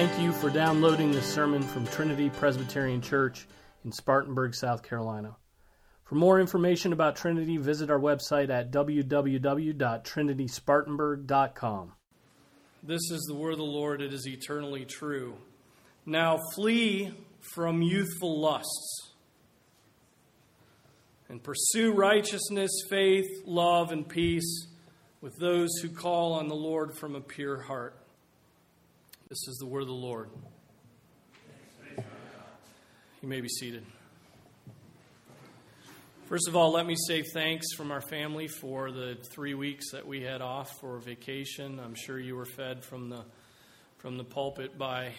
Thank you for downloading this sermon from Trinity Presbyterian Church in Spartanburg, South Carolina. For more information about Trinity, visit our website at www.trinityspartanburg.com. This is the word of the Lord, it is eternally true. Now flee from youthful lusts and pursue righteousness, faith, love, and peace with those who call on the Lord from a pure heart. This is the word of the Lord. You may be seated. First of all, let me say thanks from our family for the three weeks that we had off for vacation. I'm sure you were fed from the from the pulpit by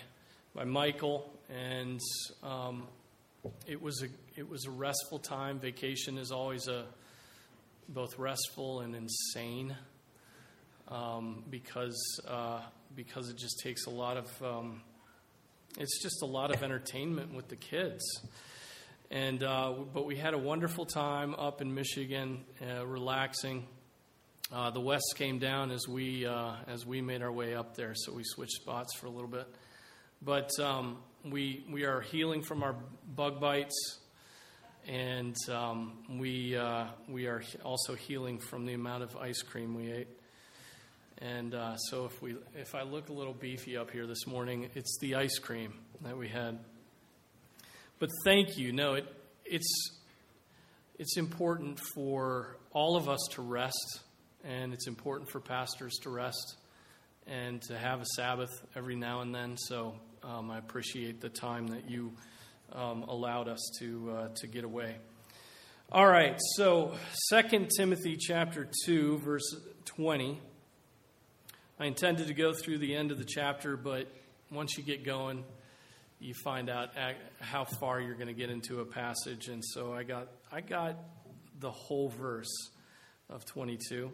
by Michael, and um, it was a it was a restful time. Vacation is always a both restful and insane um, because uh, because it just takes a lot of um, it's just a lot of entertainment with the kids. And uh, but we had a wonderful time up in Michigan, uh, relaxing. Uh, the West came down as we uh, as we made our way up there, so we switched spots for a little bit. But um, we we are healing from our bug bites, and um, we uh, we are also healing from the amount of ice cream we ate. And uh, so if we if I look a little beefy up here this morning, it's the ice cream that we had. But thank you. No, it it's it's important for all of us to rest, and it's important for pastors to rest and to have a Sabbath every now and then. So um, I appreciate the time that you um, allowed us to uh, to get away. All right, so Second Timothy chapter two, verse twenty. I intended to go through the end of the chapter, but once you get going, you find out how far you're going to get into a passage, and so I got I got the whole verse of 22.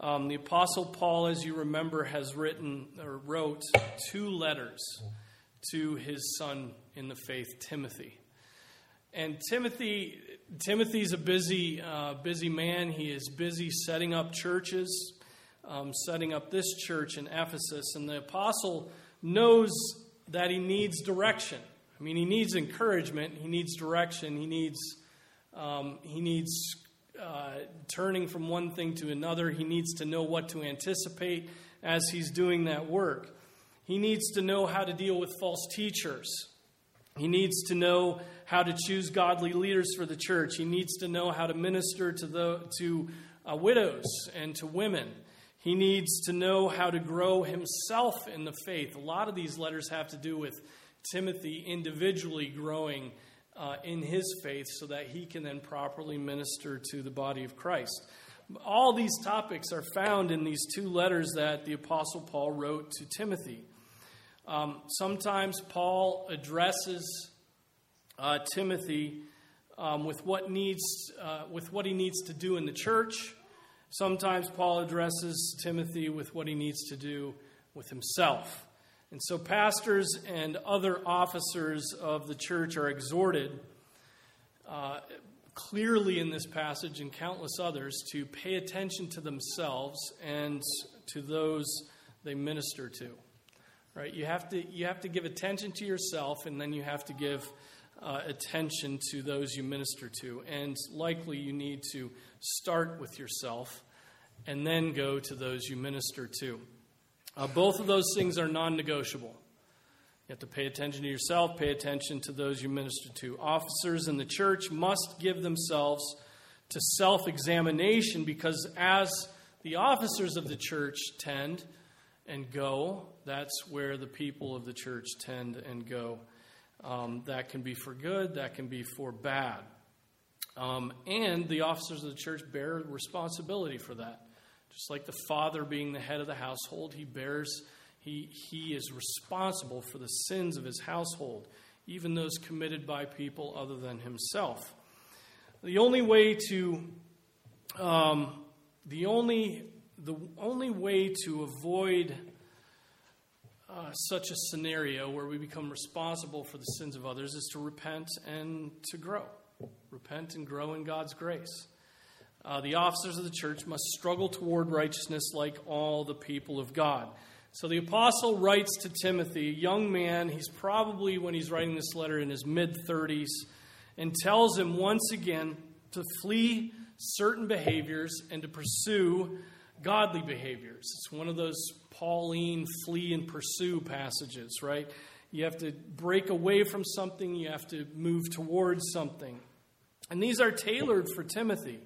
Um, the Apostle Paul, as you remember, has written or wrote two letters to his son in the faith, Timothy. And Timothy, Timothy's a busy, uh, busy man. He is busy setting up churches um, setting up this church in Ephesus. And the apostle knows that he needs direction. I mean, he needs encouragement, he needs direction, he needs, um, he needs uh, turning from one thing to another, he needs to know what to anticipate as he's doing that work. He needs to know how to deal with false teachers. He needs to know how to choose godly leaders for the church. He needs to know how to minister to, the, to uh, widows and to women. He needs to know how to grow himself in the faith. A lot of these letters have to do with Timothy individually growing uh, in his faith so that he can then properly minister to the body of Christ. All these topics are found in these two letters that the Apostle Paul wrote to Timothy. Um, sometimes Paul addresses uh, Timothy um, with what needs, uh, with what he needs to do in the church Sometimes Paul addresses Timothy with what he needs to do with himself. And so, pastors and other officers of the church are exhorted uh, clearly in this passage and countless others to pay attention to themselves and to those they minister to. Right? You have to, you have to give attention to yourself, and then you have to give uh, attention to those you minister to. And likely you need to start with yourself and then go to those you minister to. Uh, both of those things are non negotiable. You have to pay attention to yourself, pay attention to those you minister to. Officers in the church must give themselves to self examination because as the officers of the church tend and go, that's where the people of the church tend and go. Um, that can be for good, that can be for bad. Um, and the officers of the church bear responsibility for that. Just like the father being the head of the household, he bears, he, he is responsible for the sins of his household, even those committed by people other than himself. The only way to, um, the only, the only way to avoid uh, such a scenario where we become responsible for the sins of others is to repent and to grow. Repent and grow in God's grace. Uh, the officers of the church must struggle toward righteousness like all the people of God. So the apostle writes to Timothy, a young man, he's probably, when he's writing this letter, in his mid 30s, and tells him once again to flee certain behaviors and to pursue godly behaviors. It's one of those Pauline flee and pursue passages, right? You have to break away from something, you have to move towards something. And these are tailored for Timothy,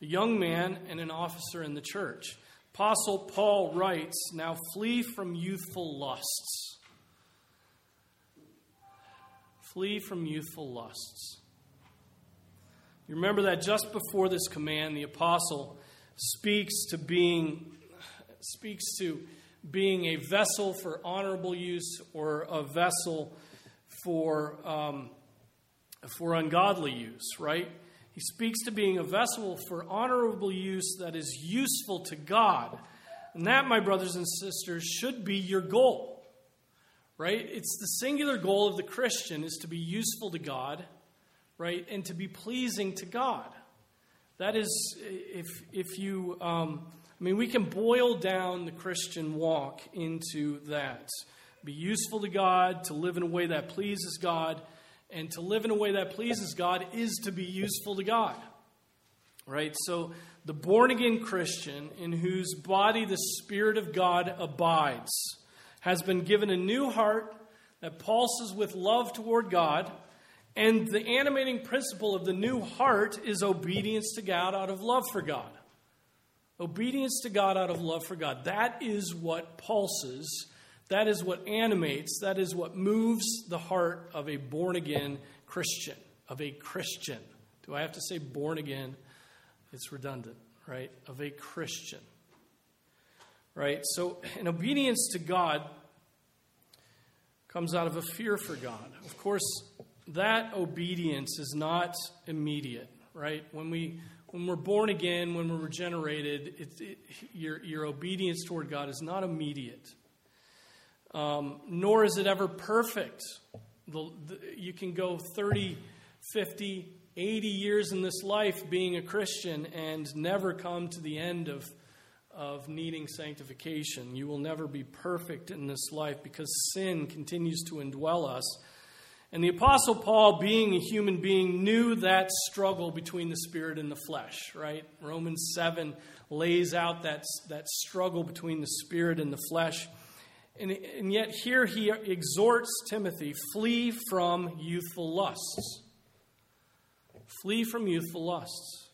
a young man and an officer in the church. Apostle Paul writes, Now flee from youthful lusts. Flee from youthful lusts. You remember that just before this command, the apostle speaks to being speaks to being a vessel for honorable use or a vessel for um, for ungodly use, right? He speaks to being a vessel for honorable use that is useful to God. And that, my brothers and sisters, should be your goal. Right? It's the singular goal of the Christian is to be useful to God, right? And to be pleasing to God. That is, if, if you, um, I mean, we can boil down the Christian walk into that. Be useful to God, to live in a way that pleases God, and to live in a way that pleases God is to be useful to God. Right? So, the born again Christian in whose body the Spirit of God abides has been given a new heart that pulses with love toward God. And the animating principle of the new heart is obedience to God out of love for God. Obedience to God out of love for God. That is what pulses that is what animates, that is what moves the heart of a born again Christian, of a Christian. Do I have to say born again? It's redundant, right? Of a Christian. Right? So, an obedience to God comes out of a fear for God. Of course, that obedience is not immediate, right? When we when we're born again, when we're regenerated, it, it, your, your obedience toward God is not immediate um, nor is it ever perfect. The, the, you can go 30, 50, 80 years in this life being a Christian and never come to the end of, of needing sanctification. You will never be perfect in this life because sin continues to indwell us. And the Apostle Paul, being a human being, knew that struggle between the spirit and the flesh, right? Romans 7 lays out that, that struggle between the spirit and the flesh. And, and yet, here he exhorts Timothy flee from youthful lusts. Flee from youthful lusts.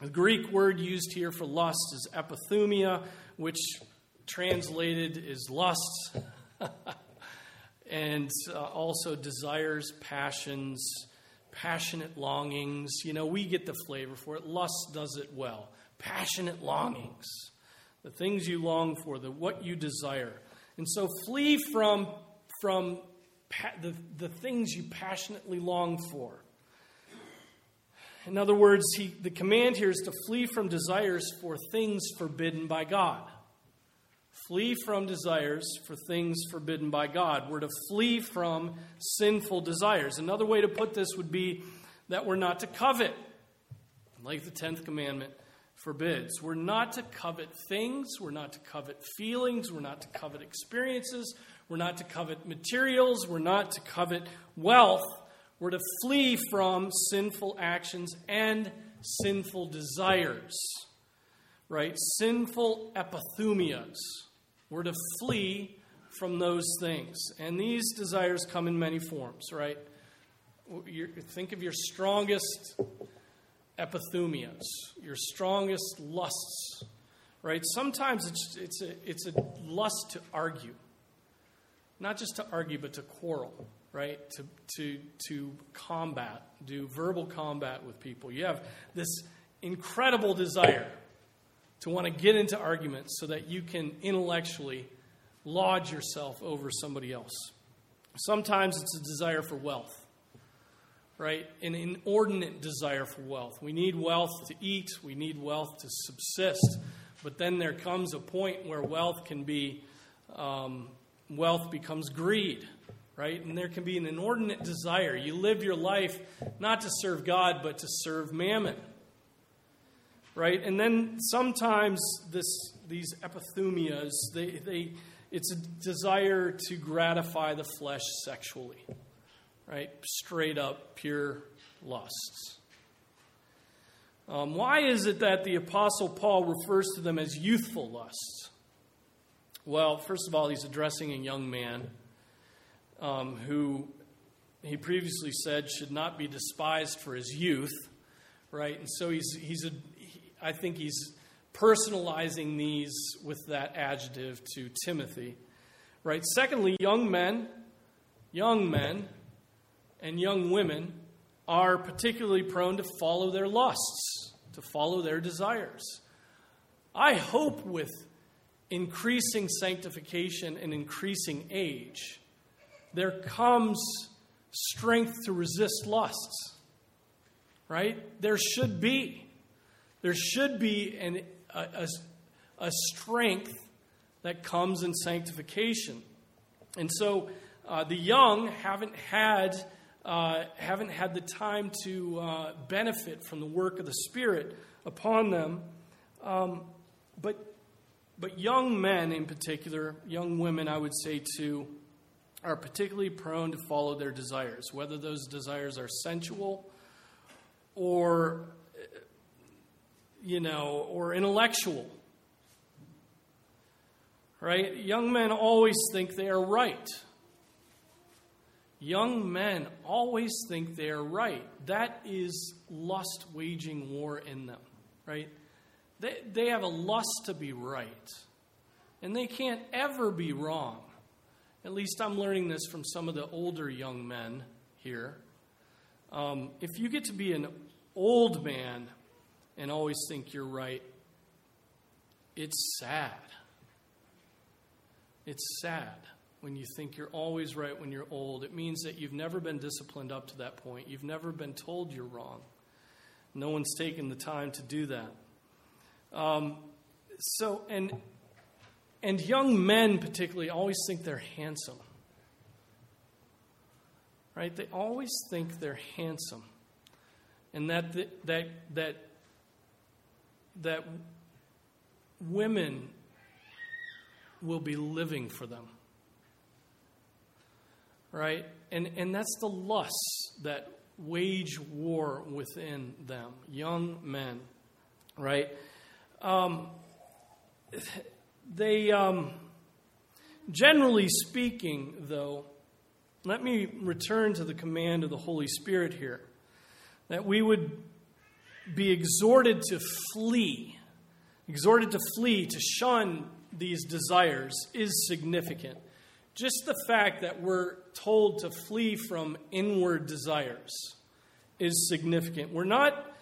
The Greek word used here for lust is epithumia, which translated is lust, and uh, also desires, passions, passionate longings. You know, we get the flavor for it. Lust does it well. Passionate longings the things you long for, the what you desire. And so flee from, from pa- the, the things you passionately long for. In other words, he, the command here is to flee from desires for things forbidden by God. Flee from desires for things forbidden by God. We're to flee from sinful desires. Another way to put this would be that we're not to covet, like the 10th commandment forbids. We're not to covet things, we're not to covet feelings, we're not to covet experiences, we're not to covet materials, we're not to covet wealth. We're to flee from sinful actions and sinful desires. Right? Sinful epithumias. We're to flee from those things. And these desires come in many forms, right? you think of your strongest epithumias, your strongest lusts, right? Sometimes it's, it's, a, it's a lust to argue, not just to argue, but to quarrel, right? To, to, to combat, do verbal combat with people. You have this incredible desire to want to get into arguments so that you can intellectually lodge yourself over somebody else. Sometimes it's a desire for wealth right? An inordinate desire for wealth. We need wealth to eat, we need wealth to subsist. But then there comes a point where wealth can be, um, wealth becomes greed, right? And there can be an inordinate desire. You live your life not to serve God, but to serve mammon, right? And then sometimes this, these epithumias, they, they, it's a desire to gratify the flesh sexually, right? Straight up, pure lusts. Um, why is it that the Apostle Paul refers to them as youthful lusts? Well, first of all, he's addressing a young man um, who he previously said should not be despised for his youth, right? And so he's, he's a, I think he's personalizing these with that adjective to Timothy, right? Secondly, young men, young men, and young women are particularly prone to follow their lusts, to follow their desires. I hope with increasing sanctification and increasing age, there comes strength to resist lusts. Right? There should be. There should be an, a, a, a strength that comes in sanctification. And so uh, the young haven't had, uh, haven't had the time to uh, benefit from the work of the Spirit upon them. Um, but, but young men in particular, young women, I would say too, are particularly prone to follow their desires, whether those desires are sensual or, you know, or intellectual. Right? Young men always think they are right. Young men always think they are right. That is lust waging war in them, right? They, they have a lust to be right, and they can't ever be wrong. At least I'm learning this from some of the older young men here. Um, if you get to be an old man and always think you're right, it's sad. It's sad when you think you're always right when you're old. It means that you've never been disciplined up to that point. You've never been told you're wrong. No one's taken the time to do that. Um, so, and and young men, particularly, always think they're handsome. Right? They always think they're handsome. And that, that, that, that women will be living for them. Right? And, and that's the lusts that wage war within them. Young men. Right? Um, they, um, generally speaking, though, let me return to the command of the Holy Spirit here that we would be exhorted to flee, exhorted to flee, to shun these desires is significant. Just the fact that we're told to flee from inward desires is significant. We're not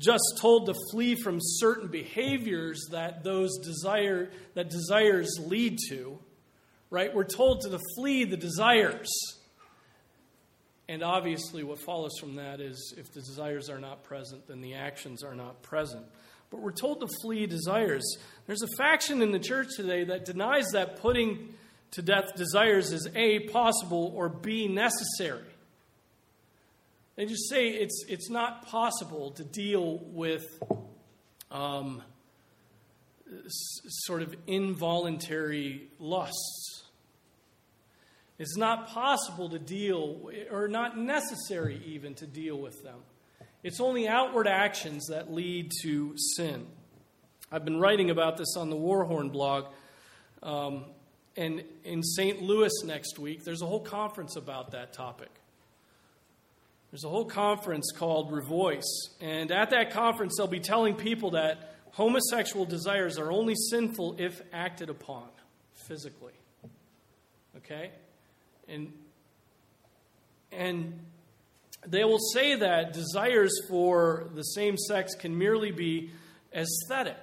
just told to flee from certain behaviors that those desire that desires lead to right we're told to flee the desires and obviously what follows from that is if the desires are not present then the actions are not present. But we're told to flee desires. There's a faction in the church today that denies that putting to death desires is a possible or b necessary. They just say it's, it's not possible to deal with um, s- sort of involuntary lusts. It's not possible to deal, or not necessary even to deal with them. It's only outward actions that lead to sin. I've been writing about this on the Warhorn blog. Um, and in St. Louis next week, there's a whole conference about that topic. There's a whole conference called Revoice. And at that conference, they'll be telling people that homosexual desires are only sinful if acted upon physically. Okay? And, and they will say that desires for the same sex can merely be aesthetic,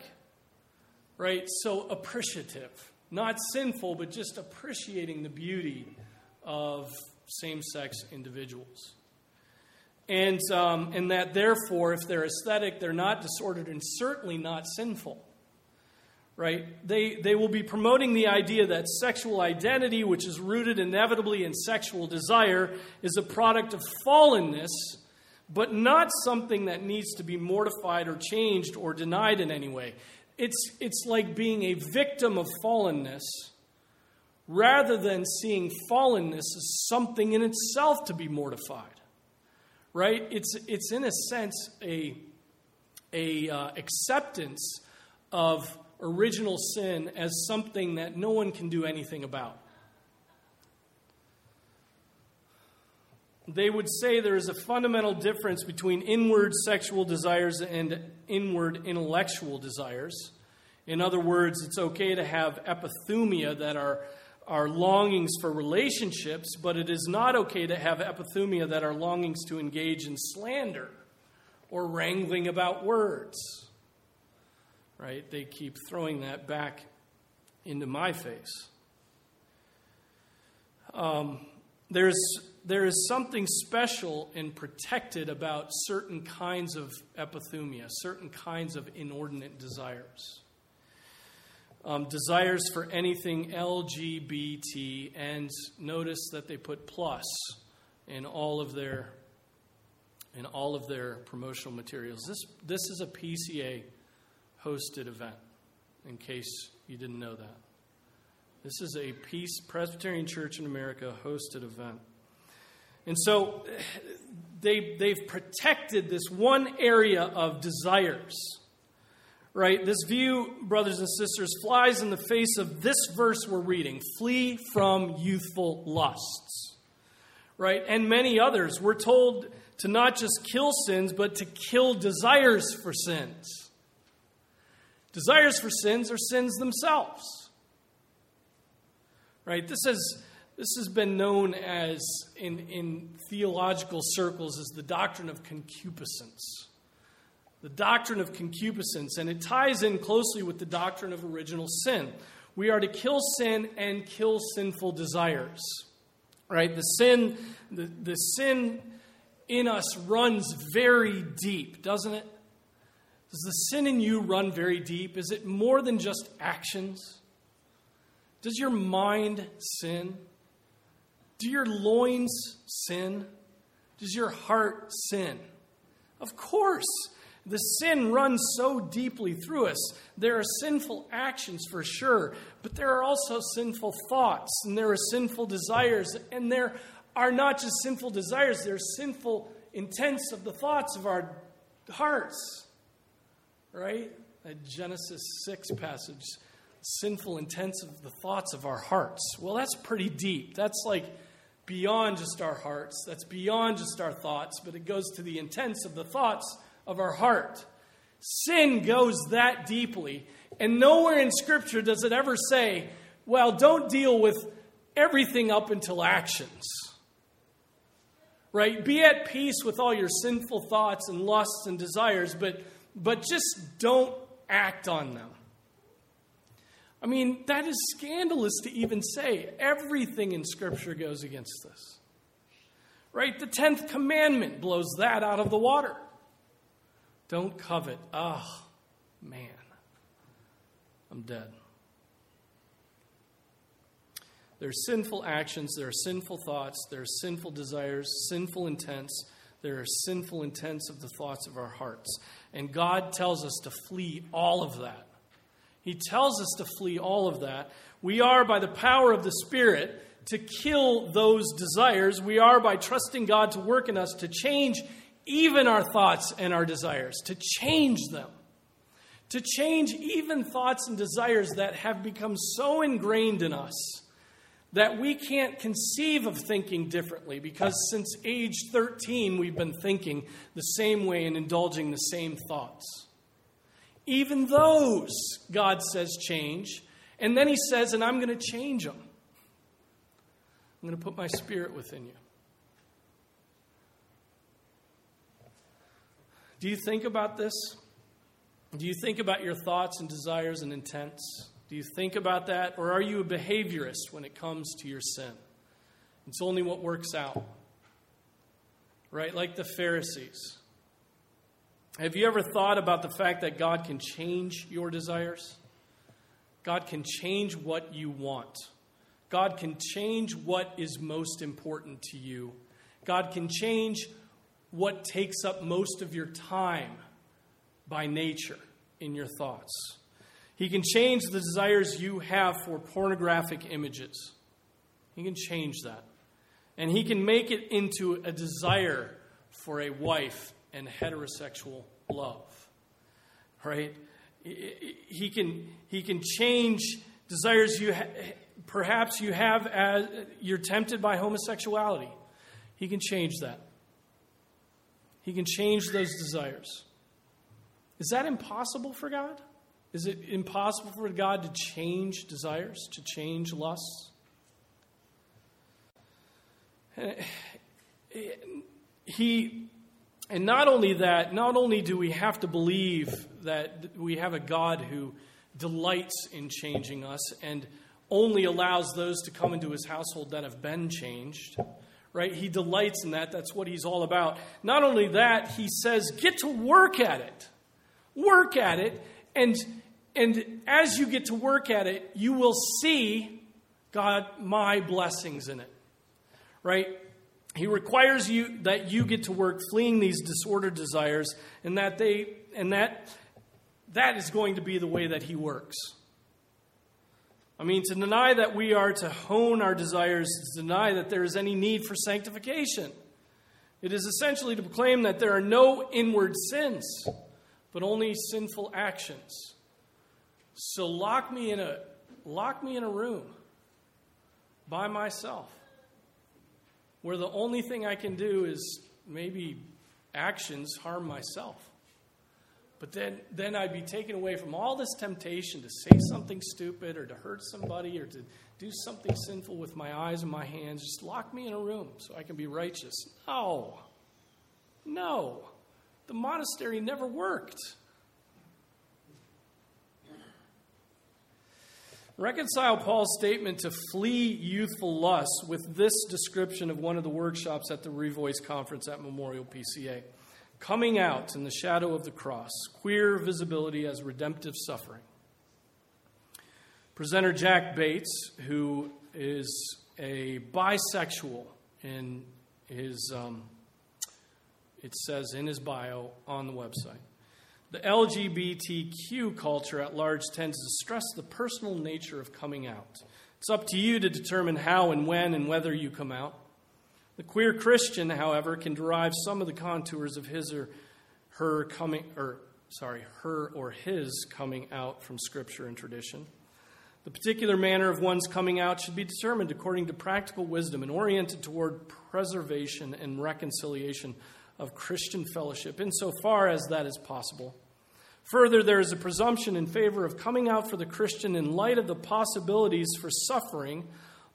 right? So appreciative. Not sinful, but just appreciating the beauty of same sex individuals. And, um, and that therefore, if they're aesthetic, they're not disordered and certainly not sinful. Right? They, they will be promoting the idea that sexual identity, which is rooted inevitably in sexual desire, is a product of fallenness, but not something that needs to be mortified or changed or denied in any way. It's, it's like being a victim of fallenness rather than seeing fallenness as something in itself to be mortified. Right? It's, it's in a sense a, a uh, acceptance of original sin as something that no one can do anything about. They would say there is a fundamental difference between inward sexual desires and inward intellectual desires. In other words, it's okay to have epithumia that are, are longings for relationships, but it is not okay to have epithumia that are longings to engage in slander or wrangling about words. Right? They keep throwing that back into my face. Um, there's there is something special and protected about certain kinds of epithumia, certain kinds of inordinate desires. Um, desires for anything LGBT, and notice that they put plus in all of their in all of their promotional materials. This this is a PCA hosted event, in case you didn't know that. This is a Peace Presbyterian Church in America hosted event. And so they, they've protected this one area of desires. Right? This view, brothers and sisters, flies in the face of this verse we're reading flee from youthful lusts. Right? And many others. We're told to not just kill sins, but to kill desires for sins. Desires for sins are sins themselves. Right? This is this has been known as, in, in theological circles, as the doctrine of concupiscence. The doctrine of concupiscence, and it ties in closely with the doctrine of original sin. We are to kill sin and kill sinful desires. Right? The sin, the, the sin in us runs very deep, doesn't it? Does the sin in you run very deep? Is it more than just actions? Does your mind sin? Do your loins sin? Does your heart sin? Of course. The sin runs so deeply through us. There are sinful actions for sure, but there are also sinful thoughts, and there are sinful desires, and there are not just sinful desires, there are sinful intents of the thoughts of our hearts. Right? That Genesis 6 passage sinful intents of the thoughts of our hearts. Well, that's pretty deep. That's like beyond just our hearts, that's beyond just our thoughts, but it goes to the intents of the thoughts of our heart. Sin goes that deeply, and nowhere in Scripture does it ever say, well, don't deal with everything up until actions. Right? Be at peace with all your sinful thoughts and lusts and desires, but, but just don't act on them. I mean, that is scandalous to even say. Everything in Scripture goes against this. Right? The 10th commandment blows that out of the water. Don't covet. Oh, man. I'm dead. There are sinful actions, there are sinful thoughts, there are sinful desires, sinful intents, there are sinful intents of the thoughts of our hearts. And God tells us to flee all of that. He tells us to flee all of that. We are, by the power of the Spirit, to kill those desires. We are, by trusting God to work in us, to change even our thoughts and our desires, to change them. To change even thoughts and desires that have become so ingrained in us that we can't conceive of thinking differently because since age 13 we've been thinking the same way and indulging the same thoughts. Even those, God says, change. And then he says, and I'm going to change them. I'm going to put my spirit within you. Do you think about this? Do you think about your thoughts and desires and intents? Do you think about that? Or are you a behaviorist when it comes to your sin? It's only what works out. Right? Like the Pharisees. Have you ever thought about the fact that God can change your desires? God can change what you want. God can change what is most important to you. God can change what takes up most of your time by nature in your thoughts. He can change the desires you have for pornographic images. He can change that. And he can make it into a desire for a wife and heterosexual love. Right? He can, he can change desires you ha- perhaps you have as you're tempted by homosexuality. He can change that. He can change those desires. Is that impossible for God? Is it impossible for God to change desires, to change lusts? Eh, he, and not only that, not only do we have to believe that we have a God who delights in changing us and only allows those to come into his household that have been changed, right? He delights in that. That's what he's all about. Not only that, he says, get to work at it. Work at it. And, and as you get to work at it, you will see, God, my blessings in it, right? He requires you that you get to work fleeing these disordered desires and that they, and that, that is going to be the way that he works. I mean, to deny that we are to hone our desires is to deny that there is any need for sanctification. It is essentially to proclaim that there are no inward sins, but only sinful actions. So lock me in a lock me in a room by myself where the only thing I can do is maybe actions harm myself. But then, then I'd be taken away from all this temptation to say something stupid or to hurt somebody or to do something sinful with my eyes and my hands. Just lock me in a room so I can be righteous. No. No. The monastery never worked. Reconcile Paul's statement to flee youthful lusts with this description of one of the workshops at the Revoice Conference at Memorial PCA. Coming out in the shadow of the cross, queer visibility as redemptive suffering. Presenter Jack Bates, who is a bisexual in his, um, it says in his bio on the website. The LGBTQ culture at large tends to stress the personal nature of coming out. It's up to you to determine how and when and whether you come out. The queer Christian, however, can derive some of the contours of his or her coming, or sorry, her or his coming out from Scripture and tradition. The particular manner of one's coming out should be determined according to practical wisdom and oriented toward preservation and reconciliation of Christian fellowship, insofar as that is possible. Further, there is a presumption in favor of coming out for the Christian in light of the possibilities for suffering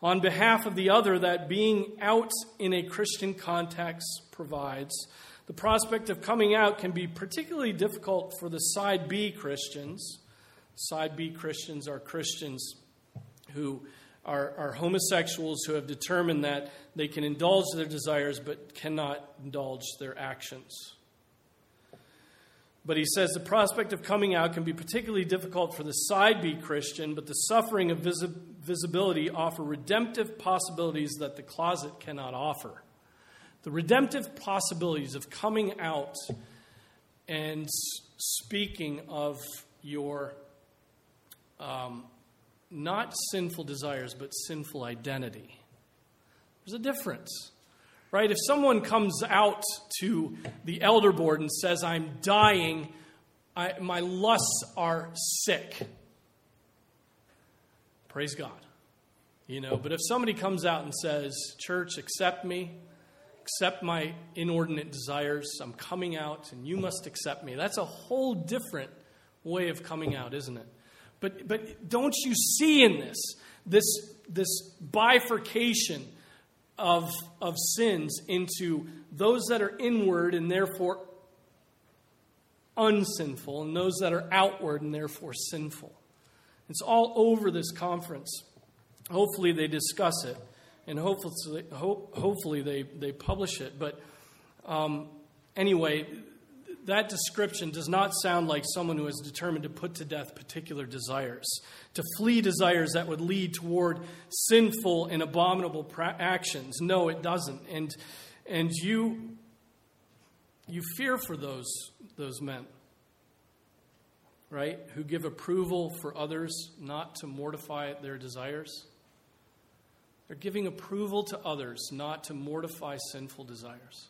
on behalf of the other that being out in a Christian context provides. The prospect of coming out can be particularly difficult for the side B Christians. Side B Christians are Christians who are, are homosexuals who have determined that they can indulge their desires but cannot indulge their actions. But he says the prospect of coming out can be particularly difficult for the side B Christian, but the suffering of visi- visibility offer redemptive possibilities that the closet cannot offer. The redemptive possibilities of coming out and speaking of your um, not sinful desires, but sinful identity. There's a difference, right? If someone comes out to the elder board and says, I'm dying, I, my lusts are sick, praise God. You know, but if somebody comes out and says, Church, accept me, accept my inordinate desires, I'm coming out and you must accept me, that's a whole different way of coming out, isn't it? But, but don't you see in this, this, this bifurcation of, of sins into those that are inward and therefore unsinful, and those that are outward and therefore sinful? It's all over this conference. Hopefully, they discuss it, and hopefully, hopefully they, they publish it. But um, anyway, that description does not sound like someone who is determined to put to death particular desires, to flee desires that would lead toward sinful and abominable pra- actions. No, it doesn't. And, and you, you fear for those, those men. right? Who give approval for others not to mortify their desires. They're giving approval to others not to mortify sinful desires.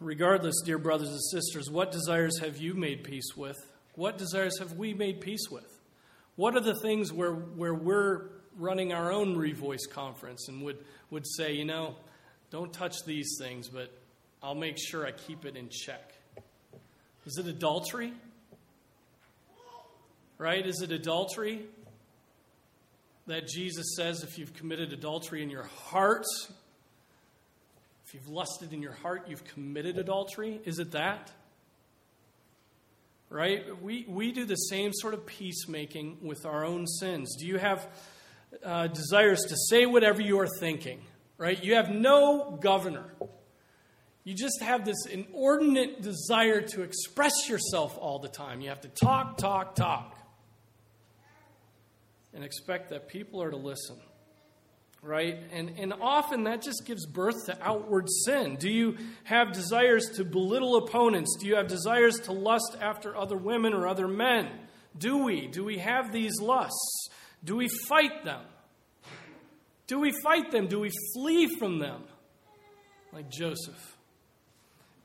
Regardless, dear brothers and sisters, what desires have you made peace with? What desires have we made peace with? What are the things where, where we're running our own Revoice conference and would, would say, you know, don't touch these things, but I'll make sure I keep it in check? Is it adultery? Right? Is it adultery? That Jesus says if you've committed adultery in your heart, you've lusted in your heart, you've committed adultery? Is it that? Right? We, we do the same sort of peacemaking with our own sins. Do you have uh, desires to say whatever you are thinking? Right? You have no governor. You just have this inordinate desire to express yourself all the time. You have to talk, talk, talk. And expect that people are to listen right? And, and often that just gives birth to outward sin. Do you have desires to belittle opponents? Do you have desires to lust after other women or other men? Do we? Do we have these lusts? Do we fight them? Do we fight them? Do we flee from them? Like Joseph.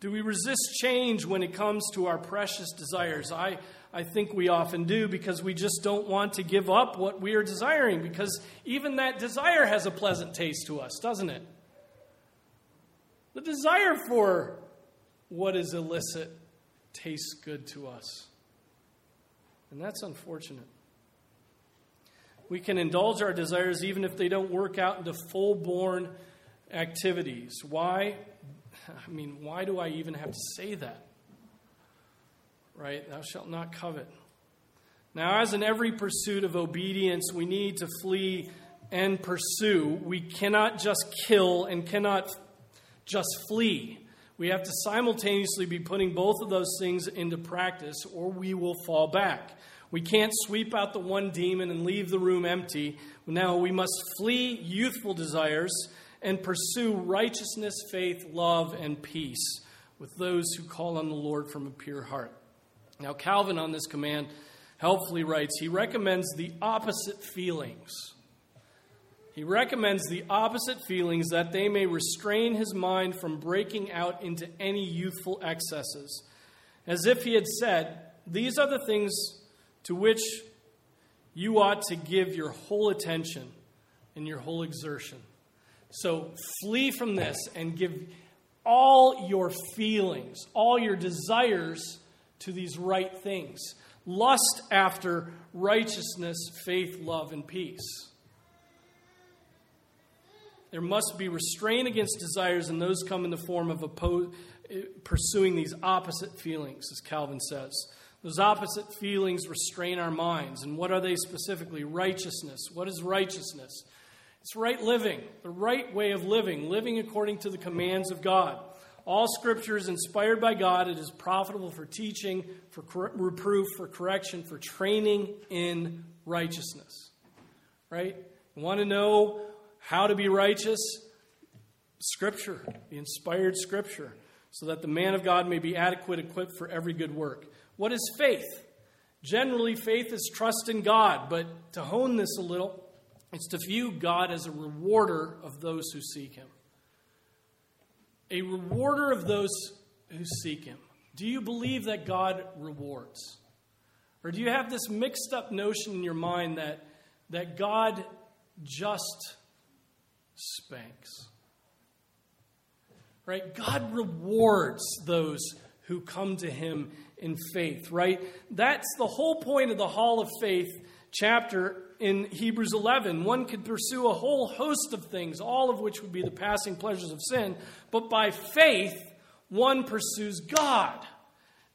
Do we resist change when it comes to our precious desires? I, I think we often do because we just don't want to give up what we are desiring because even that desire has a pleasant taste to us, doesn't it? The desire for what is illicit tastes good to us. And that's unfortunate. We can indulge our desires even if they don't work out into full born activities. Why? I mean, why do I even have to say that? right? Thou shalt not covet. Now, as in every pursuit of obedience, we need to flee and pursue. We cannot just kill and cannot just flee. We have to simultaneously be putting both of those things into practice, or we will fall back. We can't sweep out the one demon and leave the room empty. Now, we must flee youthful desires and pursue righteousness, faith, love, and peace with those who call on the Lord from a pure heart. Now, Calvin on this command helpfully writes he recommends the opposite feelings. He recommends the opposite feelings that they may restrain his mind from breaking out into any youthful excesses. As if he had said, These are the things to which you ought to give your whole attention and your whole exertion. So flee from this and give all your feelings, all your desires to these right things lust after righteousness, faith, love, and peace. There must be restraint against desires, and those come in the form of pursuing these opposite feelings, as Calvin says. Those opposite feelings restrain our minds. And what are they specifically? Righteousness. What is righteousness? It's right living, the right way of living, living according to the commands of God. All scripture is inspired by God. It is profitable for teaching, for cor- reproof, for correction, for training in righteousness. Right? You want to know how to be righteous? Scripture, the inspired scripture, so that the man of God may be adequate, equipped for every good work. What is faith? Generally, faith is trust in God, but to hone this a little, it's to view God as a rewarder of those who seek Him a rewarder of those who seek him. Do you believe that God rewards? Or do you have this mixed up notion in your mind that, that God just spanks? Right? God rewards those who come to him in faith, right? That's the whole point of the Hall of Faith chapter in Hebrews 11. One could pursue a whole host of things, all of which would be the passing pleasures of sin, but by faith, one pursues God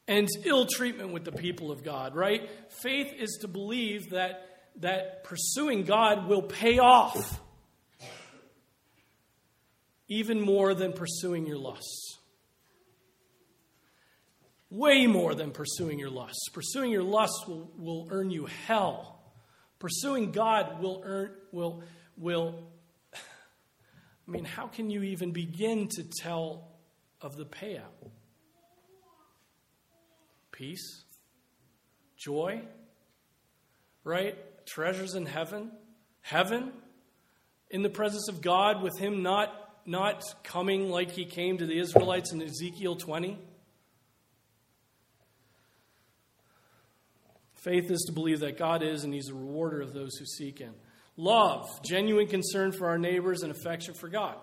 and ill treatment with the people of God, right? Faith is to believe that, that pursuing God will pay off even more than pursuing your lusts. Way more than pursuing your lusts. Pursuing your lusts will, will earn you hell. Pursuing God will earn will will I mean, how can you even begin to tell of the payout? peace, joy, right? Treasures in heaven, heaven, in the presence of God, with Him not, not coming like He came to the Israelites in Ezekiel 20. Faith is to believe that God is and He's a rewarder of those who seek Him. Love, genuine concern for our neighbors and affection for God.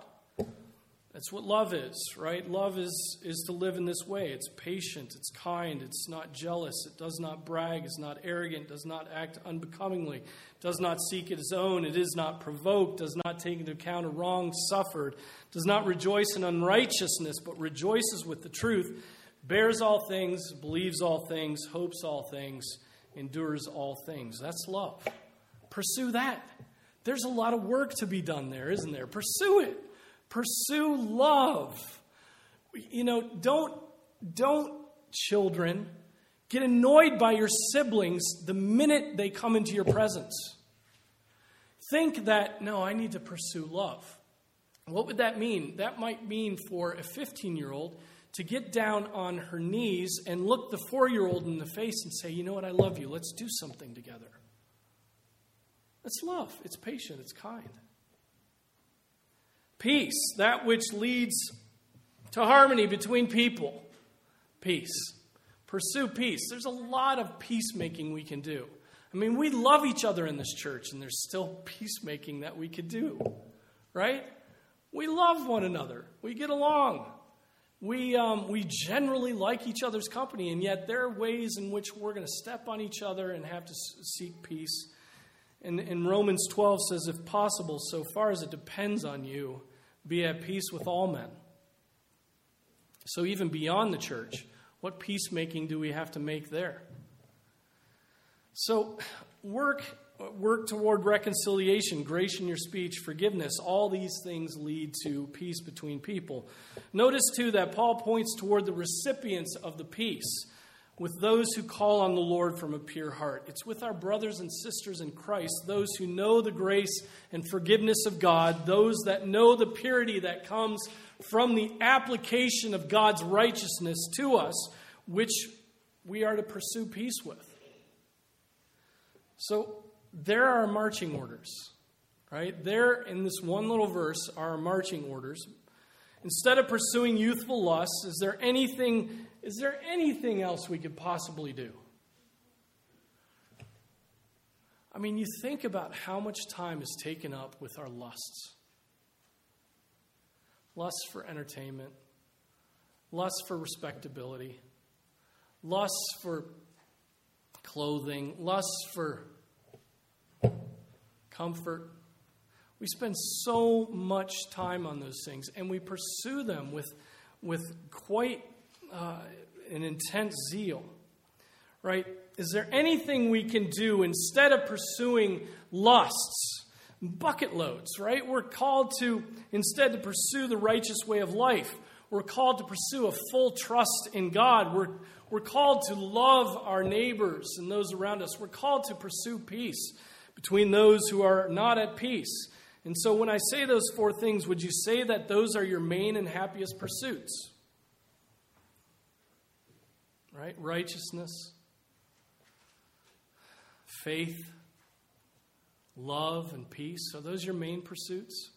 That's what love is, right? Love is, is to live in this way. It's patient, it's kind, it's not jealous, it does not brag, it's not arrogant, does not act unbecomingly, does not seek its own, it is not provoked, does not take into account a wrong suffered, does not rejoice in unrighteousness, but rejoices with the truth, bears all things, believes all things, hopes all things, endures all things. That's love. Pursue that. There's a lot of work to be done there, isn't there? Pursue it. Pursue love. You know, don't, don't, children, get annoyed by your siblings the minute they come into your presence. Think that, no, I need to pursue love. What would that mean? That might mean for a 15 year old to get down on her knees and look the four year old in the face and say, You know what? I love you. Let's do something together. That's love. It's patient. It's kind. Peace, that which leads to harmony between people. Peace. Pursue peace. There's a lot of peacemaking we can do. I mean, we love each other in this church, and there's still peacemaking that we could do, right? We love one another. We get along. We, um, we generally like each other's company, and yet there are ways in which we're going to step on each other and have to seek peace. And, and Romans 12 says, if possible, so far as it depends on you, be at peace with all men. So, even beyond the church, what peacemaking do we have to make there? So, work, work toward reconciliation, grace in your speech, forgiveness. All these things lead to peace between people. Notice, too, that Paul points toward the recipients of the peace with those who call on the Lord from a pure heart. It's with our brothers and sisters in Christ, those who know the grace and forgiveness of God, those that know the purity that comes from the application of God's righteousness to us, which we are to pursue peace with. So there are marching orders, right? There in this one little verse are marching orders. Instead of pursuing youthful lusts, is there anything is there anything else we could possibly do? I mean, you think about how much time is taken up with our lusts lust for entertainment, lust for respectability, lust for clothing, lust for comfort. We spend so much time on those things and we pursue them with, with quite uh, an intense zeal, right? Is there anything we can do instead of pursuing lusts, bucket loads, right? We're called to instead to pursue the righteous way of life. We're called to pursue a full trust in God. We're, we're called to love our neighbors and those around us. We're called to pursue peace between those who are not at peace. And so, when I say those four things, would you say that those are your main and happiest pursuits? right? Righteousness, faith, love, and peace. Are those your main pursuits?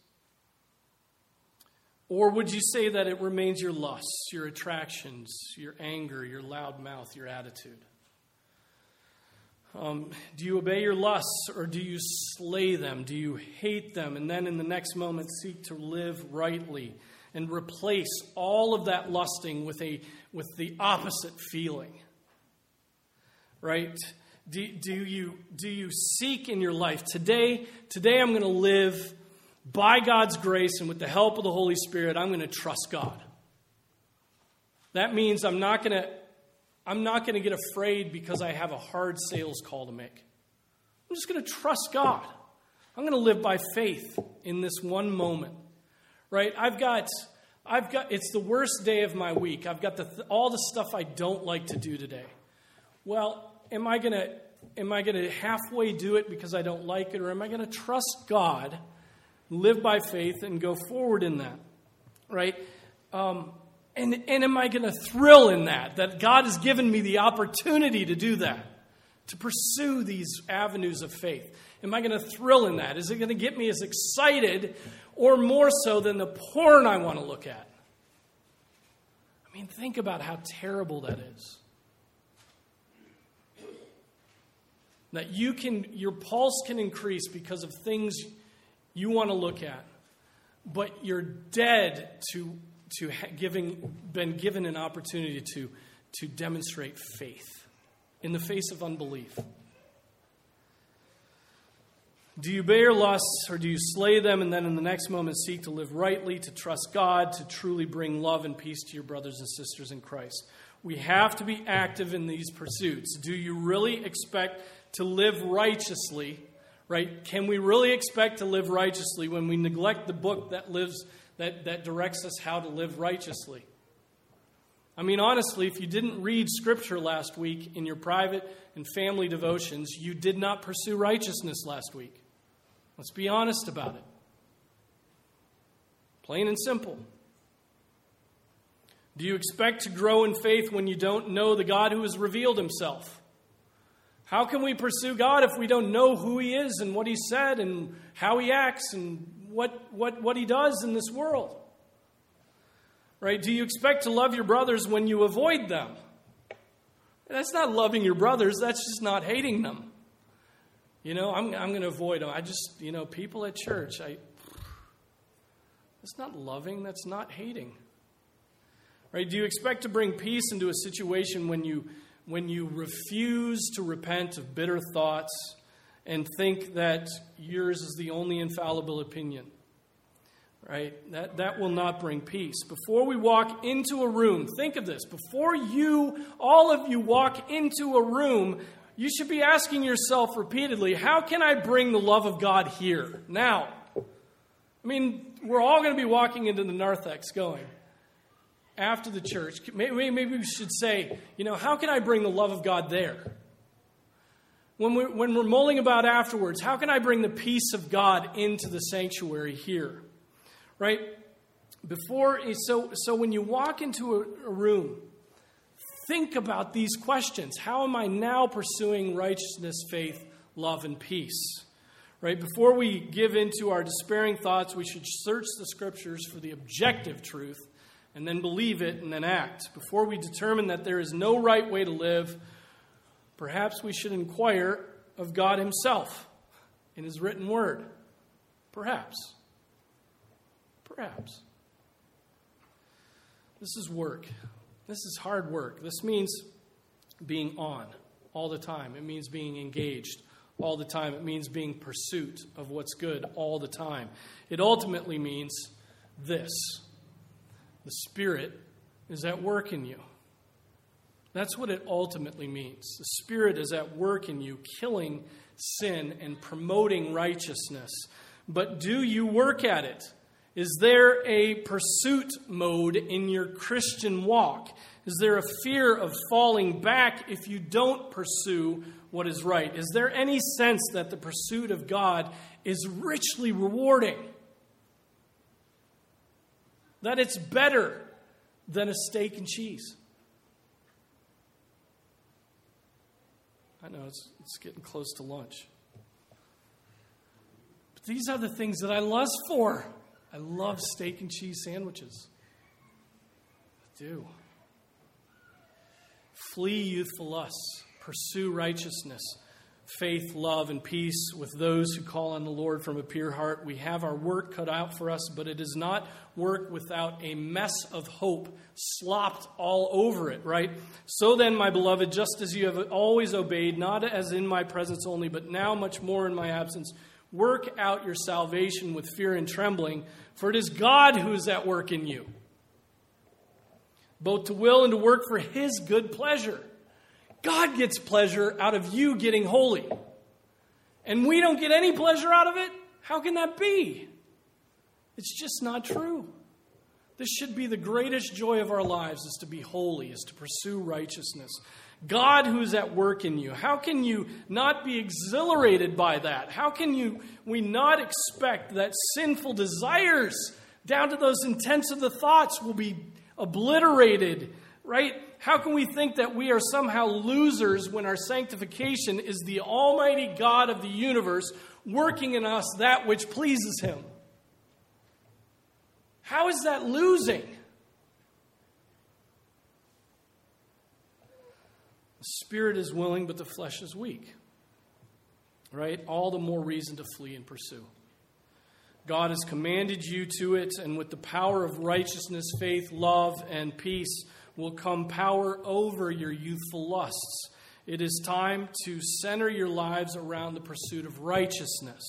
Or would you say that it remains your lusts, your attractions, your anger, your loud mouth, your attitude? Um, do you obey your lusts or do you slay them? Do you hate them and then in the next moment seek to live rightly and replace all of that lusting with a with the opposite feeling. Right? Do, do, you, do you seek in your life today? Today, I'm going to live by God's grace and with the help of the Holy Spirit. I'm going to trust God. That means I'm not going to. I'm not going to get afraid because I have a hard sales call to make. I'm just going to trust God. I'm going to live by faith in this one moment. Right? I've got I've got it's the worst day of my week. I've got the, all the stuff I don't like to do today. Well, am I going to am I going to halfway do it because I don't like it or am I going to trust God, live by faith and go forward in that? Right? Um, And, and am I going to thrill in that? That God has given me the opportunity to do that, to pursue these avenues of faith. Am I going to thrill in that? Is it going to get me as excited or more so than the porn I want to look at? I mean, think about how terrible that is. That you can, your pulse can increase because of things you want to look at, but you're dead to, to giving, been given an opportunity to, to demonstrate faith in the face of unbelief. Do you bear lusts or do you slay them and then in the next moment seek to live rightly, to trust God, to truly bring love and peace to your brothers and sisters in Christ? We have to be active in these pursuits. Do you really expect to live righteously? Right? Can we really expect to live righteously when we neglect the book that lives that, that directs us how to live righteously? I mean, honestly, if you didn't read scripture last week in your private and family devotions, you did not pursue righteousness last week. Let's be honest about it. Plain and simple. Do you expect to grow in faith when you don't know the God who has revealed himself? How can we pursue God if we don't know who he is and what he said and how he acts and what, what, what he does in this world? Right? Do you expect to love your brothers when you avoid them? That's not loving your brothers, that's just not hating them. You know, I'm, I'm going to avoid them. I just, you know, people at church, I, that's not loving, that's not hating. Right? Do you expect to bring peace into a situation when you, when you refuse to repent of bitter thoughts and think that yours is the only infallible opinion? Right? That, that will not bring peace. Before we walk into a room, think of this. Before you, all of you, walk into a room, you should be asking yourself repeatedly how can I bring the love of God here, now? I mean, we're all going to be walking into the narthex going after the church. Maybe, maybe we should say, you know, how can I bring the love of God there? When we're, when we're mulling about afterwards, how can I bring the peace of God into the sanctuary here? Right? Before, so, so when you walk into a, a room, think about these questions. How am I now pursuing righteousness, faith, love, and peace? Right? Before we give into our despairing thoughts, we should search the scriptures for the objective truth and then believe it and then act. Before we determine that there is no right way to live, perhaps we should inquire of God Himself in His written word. Perhaps. Perhaps. This is work. This is hard work. This means being on all the time, it means being engaged all the time, it means being pursuit of what's good all the time. It ultimately means this the Spirit is at work in you. That's what it ultimately means. The Spirit is at work in you, killing sin and promoting righteousness. But do you work at it? Is there a pursuit mode in your Christian walk? Is there a fear of falling back if you don't pursue what is right? Is there any sense that the pursuit of God is richly rewarding? That it's better than a steak and cheese? I know it's, it's getting close to lunch. But these are the things that I lust for. I love steak and cheese sandwiches. I do. Flee youthful lusts, pursue righteousness, faith, love, and peace with those who call on the Lord from a pure heart. We have our work cut out for us, but it is not work without a mess of hope slopped all over it, right? So then, my beloved, just as you have always obeyed, not as in my presence only, but now much more in my absence, work out your salvation with fear and trembling, for it is God who is at work in you, both to will and to work for his good pleasure. God gets pleasure out of you getting holy. And we don't get any pleasure out of it? How can that be? It's just not true. This should be the greatest joy of our lives is to be holy, is to pursue righteousness. God who's at work in you. How can you not be exhilarated by that? How can you we not expect that sinful desires down to those intents of the thoughts will be obliterated, right? How can we think that we are somehow losers when our sanctification is the Almighty God of the universe working in us that which pleases Him? How is that losing? The spirit is willing, but the flesh is weak. Right? All the more reason to flee and pursue. God has commanded you to it, and with the power of righteousness, faith, love, and peace will come power over your youthful lusts. It is time to center your lives around the pursuit of righteousness.